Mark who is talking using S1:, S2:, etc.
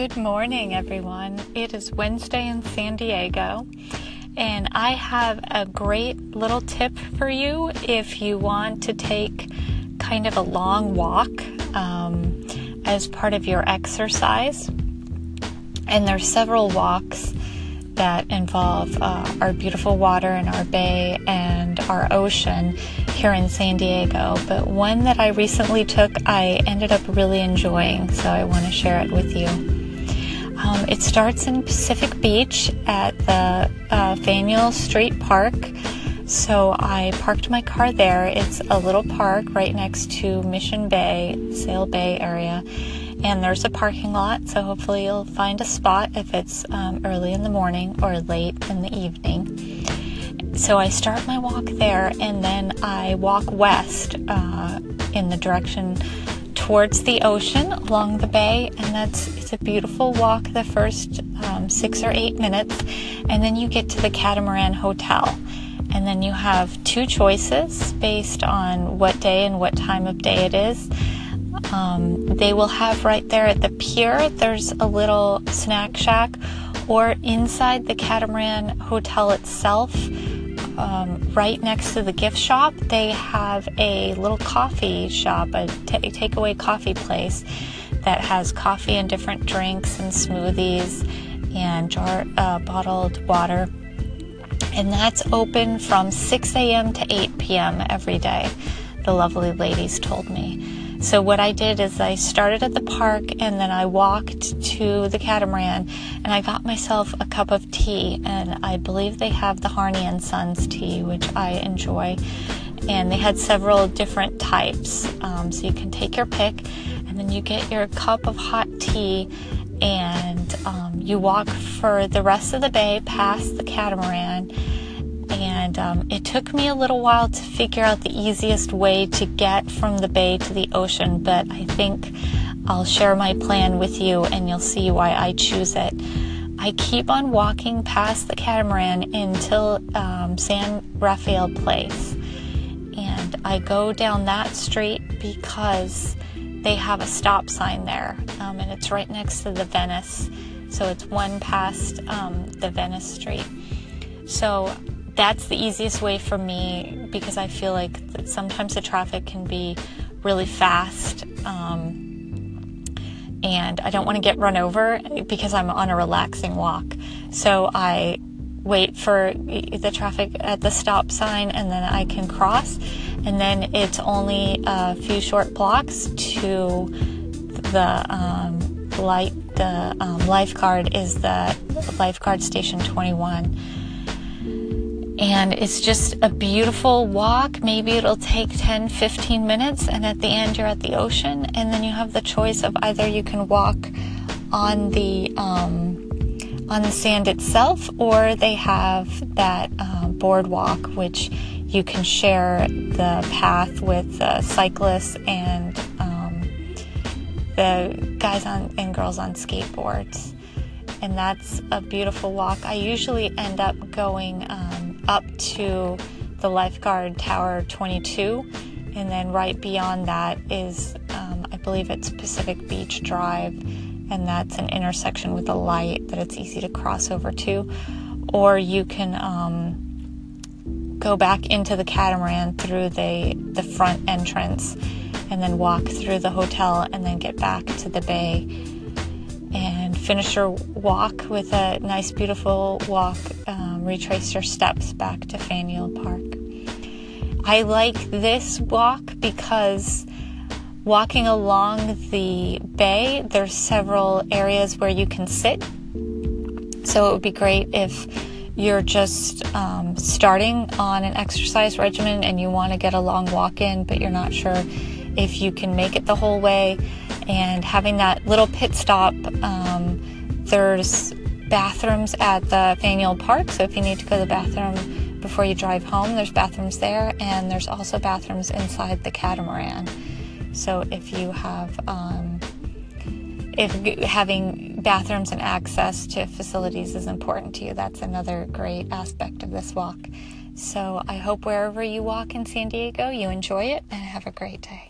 S1: Good morning, everyone. It is Wednesday in San Diego, and I have a great little tip for you if you want to take kind of a long walk um, as part of your exercise. And there's several walks that involve uh, our beautiful water in our bay and our ocean here in San Diego. But one that I recently took, I ended up really enjoying, so I want to share it with you. Um, it starts in Pacific Beach at the uh, Fanuel Street Park. So I parked my car there. It's a little park right next to Mission Bay, Sail Bay area and there's a parking lot, so hopefully you'll find a spot if it's um, early in the morning or late in the evening. So I start my walk there, and then I walk west uh, in the direction towards the ocean along the bay, and that's it's a beautiful walk the first um, six or eight minutes, and then you get to the Catamaran Hotel. And then you have two choices based on what day and what time of day it is. Um, they will have right there at the pier, there's a little snack shack, or inside the Catamaran Hotel itself, um, right next to the gift shop, they have a little coffee shop, a t- takeaway coffee place that has coffee and different drinks and smoothies and jar uh, bottled water. And that's open from 6 a.m. to 8 p.m. every day, the lovely ladies told me. So what I did is I started at the park and then I walked to the catamaran and I got myself a cup of tea and I believe they have the Harney and Sons tea, which I enjoy. And they had several different types, um, so you can take your pick and then you get your cup of hot tea and um, you walk for the rest of the bay past the catamaran and um, it took me a little while to figure out the easiest way to get from the bay to the ocean, but I think I'll share my plan with you and you'll see why I choose it. I keep on walking past the catamaran until um, San Rafael Place, and I go down that street because they have a stop sign there, um, and it's right next to the Venice, so it's one past um, the Venice Street. So that's the easiest way for me because I feel like sometimes the traffic can be really fast. Um, and I don't want to get run over because I'm on a relaxing walk. So I wait for the traffic at the stop sign and then I can cross. And then it's only a few short blocks to the um, light. The um, lifeguard is the lifeguard station 21 and it's just a beautiful walk. Maybe it'll take 10, 15 minutes, and at the end, you're at the ocean. And then you have the choice of either you can walk on the um, on the sand itself, or they have that uh, boardwalk, which you can share the path with uh, cyclists and um, the guys on and girls on skateboards. And that's a beautiful walk. I usually end up going. Um, up to the lifeguard tower 22 and then right beyond that is um, i believe it's pacific beach drive. And that's an intersection with a light that it's easy to cross over to. Or you can um, go back into the catamaran through the, the front entrance and then walk through the hotel and then get back to the bay and finish your walk with a nice beautiful walk um, retrace your steps back to Fanuel Park. I like this walk because walking along the bay, there's several areas where you can sit. So it would be great if you're just um, starting on an exercise regimen and you want to get a long walk in, but you're not sure if you can make it the whole way. And having that little pit stop, um, there's bathrooms at the Fanuel Park. So if you need to go to the bathroom before you drive home, there's bathrooms there, and there's also bathrooms inside the catamaran. So if you have, um, if having bathrooms and access to facilities is important to you, that's another great aspect of this walk. So I hope wherever you walk in San Diego, you enjoy it and have a great day.